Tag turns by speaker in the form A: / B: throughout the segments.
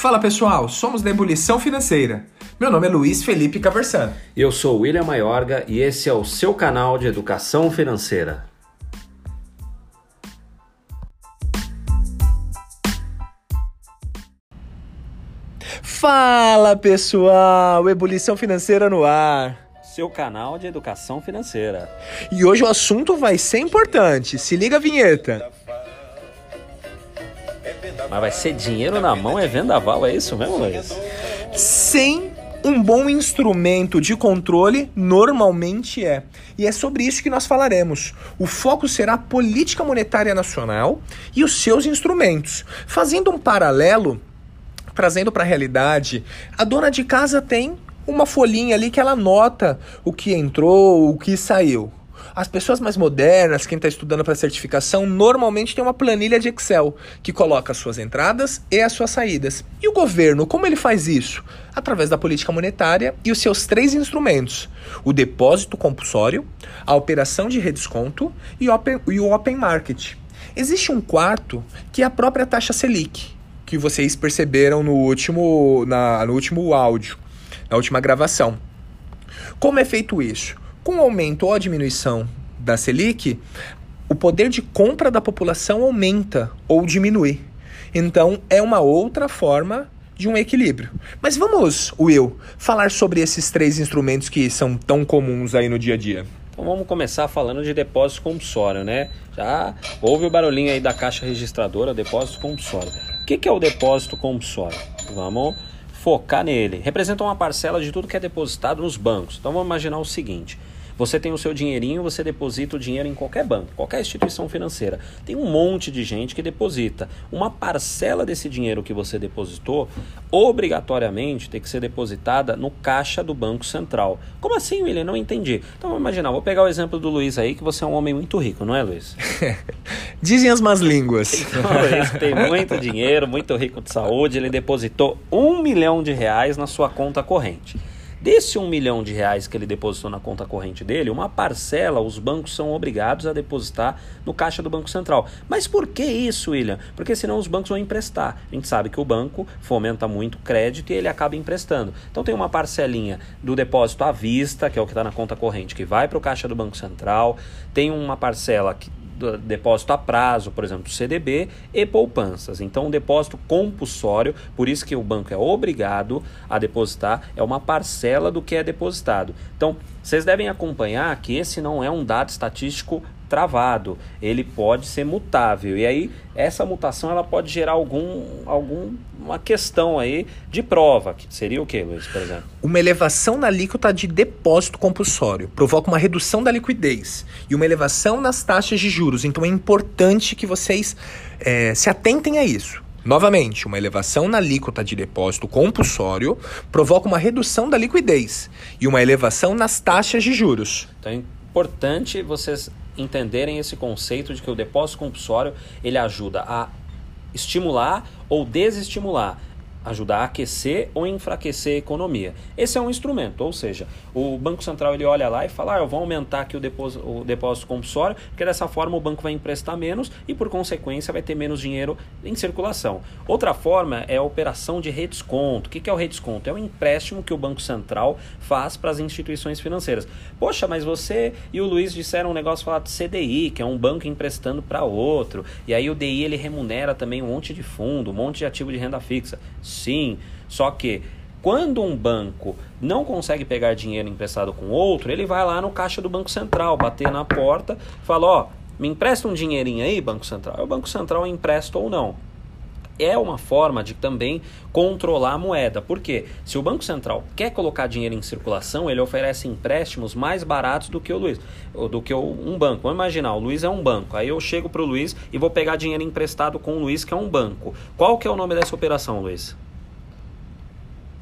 A: Fala pessoal, somos da Ebulição Financeira. Meu nome é Luiz Felipe Caversan.
B: Eu sou William Maiorga e esse é o seu canal de educação financeira.
A: Fala pessoal, Ebulição Financeira no ar.
B: Seu canal de educação financeira.
A: E hoje o assunto vai ser importante. Se liga a vinheta.
B: Mas vai ser dinheiro na mão é vendaval, é isso mesmo, Luiz?
A: Sem um bom instrumento de controle, normalmente é. E é sobre isso que nós falaremos. O foco será a política monetária nacional e os seus instrumentos. Fazendo um paralelo, trazendo para a realidade, a dona de casa tem uma folhinha ali que ela anota o que entrou, o que saiu. As pessoas mais modernas, quem está estudando para certificação, normalmente tem uma planilha de Excel que coloca as suas entradas e as suas saídas. E o governo, como ele faz isso? Através da política monetária e os seus três instrumentos: o depósito compulsório, a operação de redesconto e, open, e o open market. Existe um quarto que é a própria taxa Selic, que vocês perceberam no último, na, no último áudio, na última gravação. Como é feito isso? Com o aumento ou a diminuição da Selic, o poder de compra da população aumenta ou diminui. Então, é uma outra forma de um equilíbrio. Mas vamos, Will, falar sobre esses três instrumentos que são tão comuns aí no dia a dia.
B: Então vamos começar falando de depósito compulsório, né? Já houve o barulhinho aí da caixa registradora, depósito compulsório. O que, que é o depósito compulsório? Vamos focar nele. Representa uma parcela de tudo que é depositado nos bancos. Então vamos imaginar o seguinte: você tem o seu dinheirinho, você deposita o dinheiro em qualquer banco, qualquer instituição financeira. Tem um monte de gente que deposita. Uma parcela desse dinheiro que você depositou, obrigatoriamente tem que ser depositada no caixa do Banco Central. Como assim, William? Não entendi. Então vamos imaginar, vou pegar o exemplo do Luiz aí, que você é um homem muito rico, não é, Luiz?
A: Dizem as más línguas.
B: Então, Luiz tem muito dinheiro, muito rico de saúde, ele depositou um milhão de reais na sua conta corrente. Desse um milhão de reais que ele depositou na conta corrente dele, uma parcela os bancos são obrigados a depositar no caixa do Banco Central. Mas por que isso, William? Porque senão os bancos vão emprestar. A gente sabe que o banco fomenta muito crédito e ele acaba emprestando. Então tem uma parcelinha do depósito à vista, que é o que está na conta corrente, que vai para o caixa do Banco Central. Tem uma parcela que depósito a prazo, por exemplo, CDB e poupanças. Então, um depósito compulsório, por isso que o banco é obrigado a depositar, é uma parcela do que é depositado. Então, vocês devem acompanhar que esse não é um dado estatístico travado, ele pode ser mutável. E aí essa mutação ela pode gerar algum alguma questão aí de prova, que seria o que, Luiz, por exemplo?
A: Uma elevação na alíquota de depósito compulsório provoca uma redução da liquidez e uma elevação nas taxas de juros. Então é importante que vocês é, se atentem a isso. Novamente, uma elevação na alíquota de depósito compulsório provoca uma redução da liquidez e uma elevação nas taxas de juros.
B: Então é importante vocês entenderem esse conceito de que o depósito compulsório ele ajuda a estimular ou desestimular ajudar a aquecer ou enfraquecer a economia. Esse é um instrumento, ou seja, o Banco Central ele olha lá e fala, ah, eu vou aumentar aqui o depósito, o depósito compulsório, porque dessa forma o banco vai emprestar menos e por consequência vai ter menos dinheiro em circulação. Outra forma é a operação de redesconto. O que é o redesconto? É o empréstimo que o Banco Central faz para as instituições financeiras. Poxa, mas você e o Luiz disseram um negócio falado de CDI, que é um banco emprestando para outro, e aí o DI ele remunera também um monte de fundo, um monte de ativo de renda fixa. Sim, só que quando um banco não consegue pegar dinheiro emprestado com outro, ele vai lá no caixa do Banco Central, bater na porta, fala: Ó, me empresta um dinheirinho aí, Banco Central. O Banco Central empresta ou não é uma forma de também controlar a moeda. Porque se o Banco Central quer colocar dinheiro em circulação, ele oferece empréstimos mais baratos do que o Luiz, do que um banco. Vamos imaginar, o Luiz é um banco. Aí eu chego para o Luiz e vou pegar dinheiro emprestado com o Luiz, que é um banco. Qual que é o nome dessa operação, Luiz?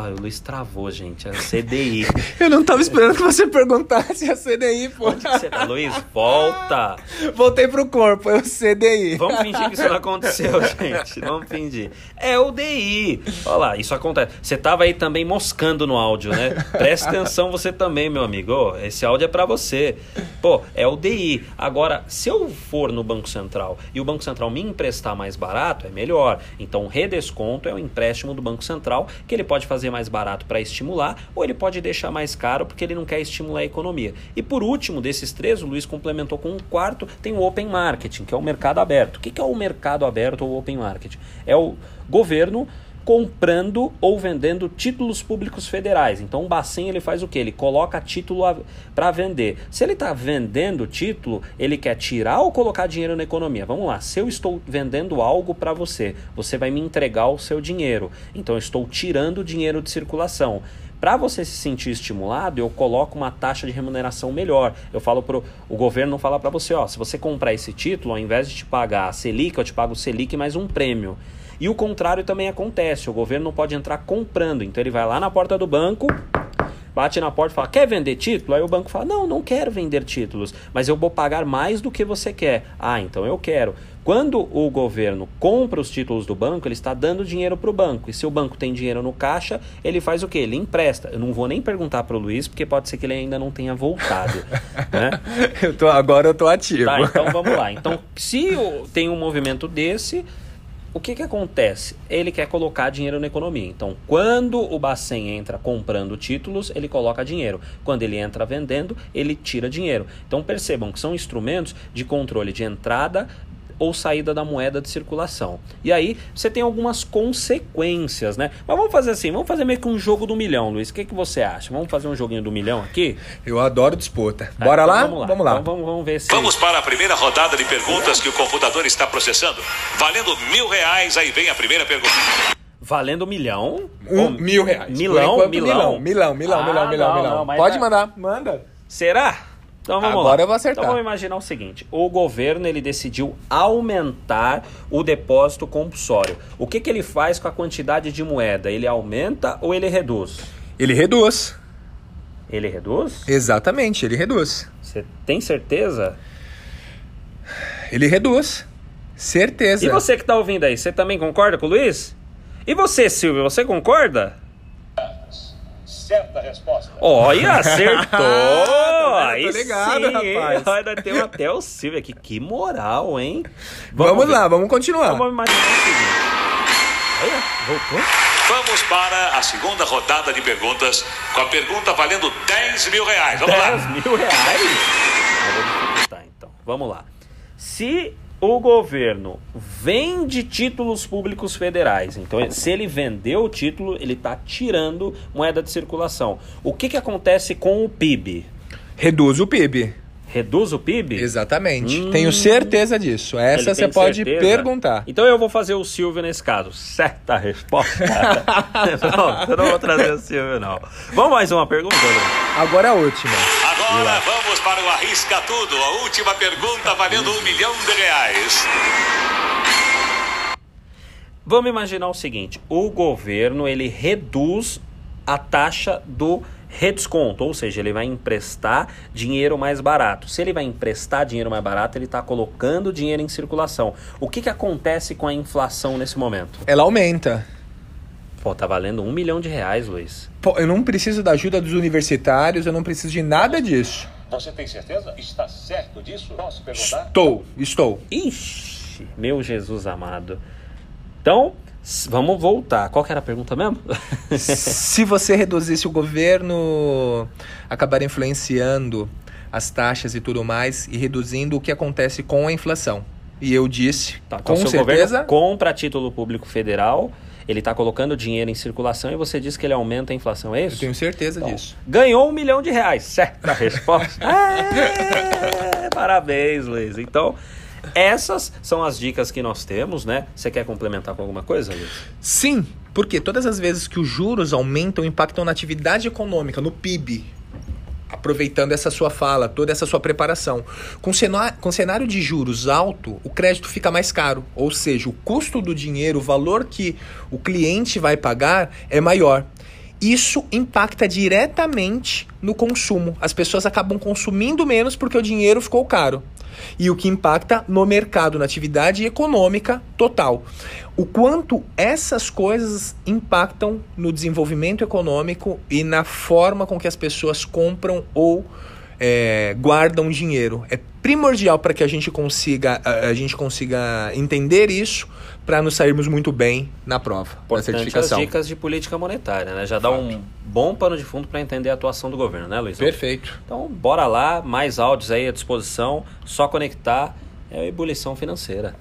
B: Ai, o Luiz travou, gente. É CDI.
A: Eu não tava esperando que você perguntasse a CDI, pô.
B: Onde você tá? Luiz, volta!
A: Voltei pro corpo, é o CDI.
B: Vamos fingir que isso não aconteceu, gente. Vamos fingir. É o DI. Olha lá, isso acontece. Você tava aí também moscando no áudio, né? Presta atenção você também, meu amigo. Ô, esse áudio é para você. Pô, é o DI. Agora, se eu for no Banco Central e o Banco Central me emprestar mais barato, é melhor. Então, redesconto é o empréstimo do Banco Central que ele pode fazer mais barato para estimular ou ele pode deixar mais caro porque ele não quer estimular a economia. E por último, desses três, o Luiz complementou com um quarto, tem o Open Marketing, que é o mercado aberto. O que é o mercado aberto ou Open Marketing? É o governo comprando ou vendendo títulos públicos federais. Então o Bacen ele faz o que? Ele coloca título para vender. Se ele está vendendo título, ele quer tirar ou colocar dinheiro na economia. Vamos lá, se eu estou vendendo algo para você, você vai me entregar o seu dinheiro. Então eu estou tirando dinheiro de circulação. Para você se sentir estimulado, eu coloco uma taxa de remuneração melhor. Eu falo pro o governo não fala para você, ó, se você comprar esse título, ao invés de te pagar a Selic, eu te pago o Selic mais um prêmio. E o contrário também acontece. O governo não pode entrar comprando. Então ele vai lá na porta do banco, bate na porta e fala: Quer vender título? Aí o banco fala: Não, não quero vender títulos, mas eu vou pagar mais do que você quer. Ah, então eu quero. Quando o governo compra os títulos do banco, ele está dando dinheiro para o banco. E se o banco tem dinheiro no caixa, ele faz o quê? Ele empresta. Eu não vou nem perguntar para o Luiz, porque pode ser que ele ainda não tenha voltado. né?
A: eu tô, agora eu tô ativo.
B: Tá, então vamos lá. Então, se tem um movimento desse, o que, que acontece? Ele quer colocar dinheiro na economia. Então, quando o Bacen entra comprando títulos, ele coloca dinheiro. Quando ele entra vendendo, ele tira dinheiro. Então, percebam que são instrumentos de controle de entrada ou saída da moeda de circulação. E aí você tem algumas consequências, né? Mas vamos fazer assim, vamos fazer meio que um jogo do milhão, Luiz. O que, que você acha? Vamos fazer um joguinho do milhão aqui?
A: Eu adoro disputa. Ah, Bora então lá?
B: Vamos lá.
A: Vamos lá.
B: Então vamos, vamos ver se.
C: Vamos para a primeira rodada de perguntas que o computador está processando. Valendo mil reais, aí vem a primeira pergunta.
B: Valendo milhão?
A: Um, mil reais.
B: Milão?
A: Milão, milão, milão, milão,
B: Ah,
A: milão, milão,
B: não,
A: milão.
B: não,
A: Pode
B: mas-
A: mandar. Manda.
B: Será? Então vamos
A: Agora
B: lá.
A: eu vou acertar.
B: Então vamos imaginar o seguinte: o governo ele decidiu aumentar o depósito compulsório. O que, que ele faz com a quantidade de moeda? Ele aumenta ou ele reduz?
A: Ele reduz.
B: Ele reduz?
A: Exatamente, ele reduz.
B: Você tem certeza?
A: Ele reduz. Certeza.
B: E você que está ouvindo aí, você também concorda com o Luiz? E você, Silvio, você concorda?
C: Certa resposta.
B: Olha, acertou!
A: Tá
B: aí
A: Tô ligado,
B: sim,
A: rapaz.
B: Olha, tem até o Silvio aqui. Que moral, hein?
A: Vamos,
B: ver.
A: lá, vamos continuar.
B: Vamos imaginar o seguinte. Olha, voltou.
C: Vamos para a segunda rodada de perguntas, com a pergunta valendo 10 mil reais. Vamos
B: 10
C: lá.
B: mil reais? Eu vou dificultar então. Vamos lá. Se o governo vende títulos públicos federais, então se ele vendeu o título, ele está tirando moeda de circulação. O que, que acontece com o PIB?
A: Reduz o PIB.
B: Reduz o PIB?
A: Exatamente.
B: Hum.
A: Tenho certeza disso. Essa você pode
B: certeza?
A: perguntar.
B: Então eu vou fazer o Silvio nesse caso. Certa resposta. não, eu não vou trazer o Silvio, não. Vamos mais uma pergunta, Lu?
A: Agora a última.
C: Agora vamos para o Arrisca Tudo. A última pergunta valendo um milhão de reais.
B: Vamos imaginar o seguinte: o governo ele reduz a taxa do redesconto, ou seja, ele vai emprestar dinheiro mais barato. Se ele vai emprestar dinheiro mais barato, ele está colocando dinheiro em circulação. O que, que acontece com a inflação nesse momento?
A: Ela aumenta.
B: Pô, tá valendo um milhão de reais, Luiz.
A: Pô, eu não preciso da ajuda dos universitários, eu não preciso de nada disso.
C: Você tem certeza? Está certo disso? Posso perguntar?
A: Estou, estou.
B: Ixi, meu Jesus amado. Então, vamos voltar. Qual que era a pergunta mesmo?
A: Se você reduzisse o governo, acabar influenciando as taxas e tudo mais e reduzindo o que acontece com a inflação. E eu disse,
B: Tá, então
A: com
B: seu
A: certeza,
B: compra título público federal, ele está colocando dinheiro em circulação e você diz que ele aumenta a inflação, é
A: eu
B: isso?
A: tenho certeza
B: Então,
A: disso.
B: Ganhou um milhão de reais, certa resposta. É, parabéns, Luiz. Então, essas são as dicas que nós temos, né? Você quer complementar com alguma coisa, Luiz?
A: Sim, porque todas as vezes que os juros aumentam, impactam na atividade econômica, no PIB. Aproveitando essa sua fala, toda essa sua preparação. Com, cena- com cenário de juros alto, o crédito fica mais caro. Ou seja, o custo do dinheiro, o valor que o cliente vai pagar é maior. Isso impacta diretamente no consumo. As pessoas acabam consumindo menos porque o dinheiro ficou caro. E o que impacta no mercado, na atividade econômica total. O quanto essas coisas impactam no desenvolvimento econômico e na forma com que as pessoas compram ou é, guardam dinheiro. É primordial para que a gente consiga a, a gente consiga entender isso para nos sairmos muito bem na prova, na certificação.
B: as dicas de política monetária, né? Já dá um bom pano de fundo para entender a atuação do governo, né, Luiz?
A: Perfeito.
B: Então, bora lá, mais áudios aí à disposição, só conectar. É a ebulição financeira.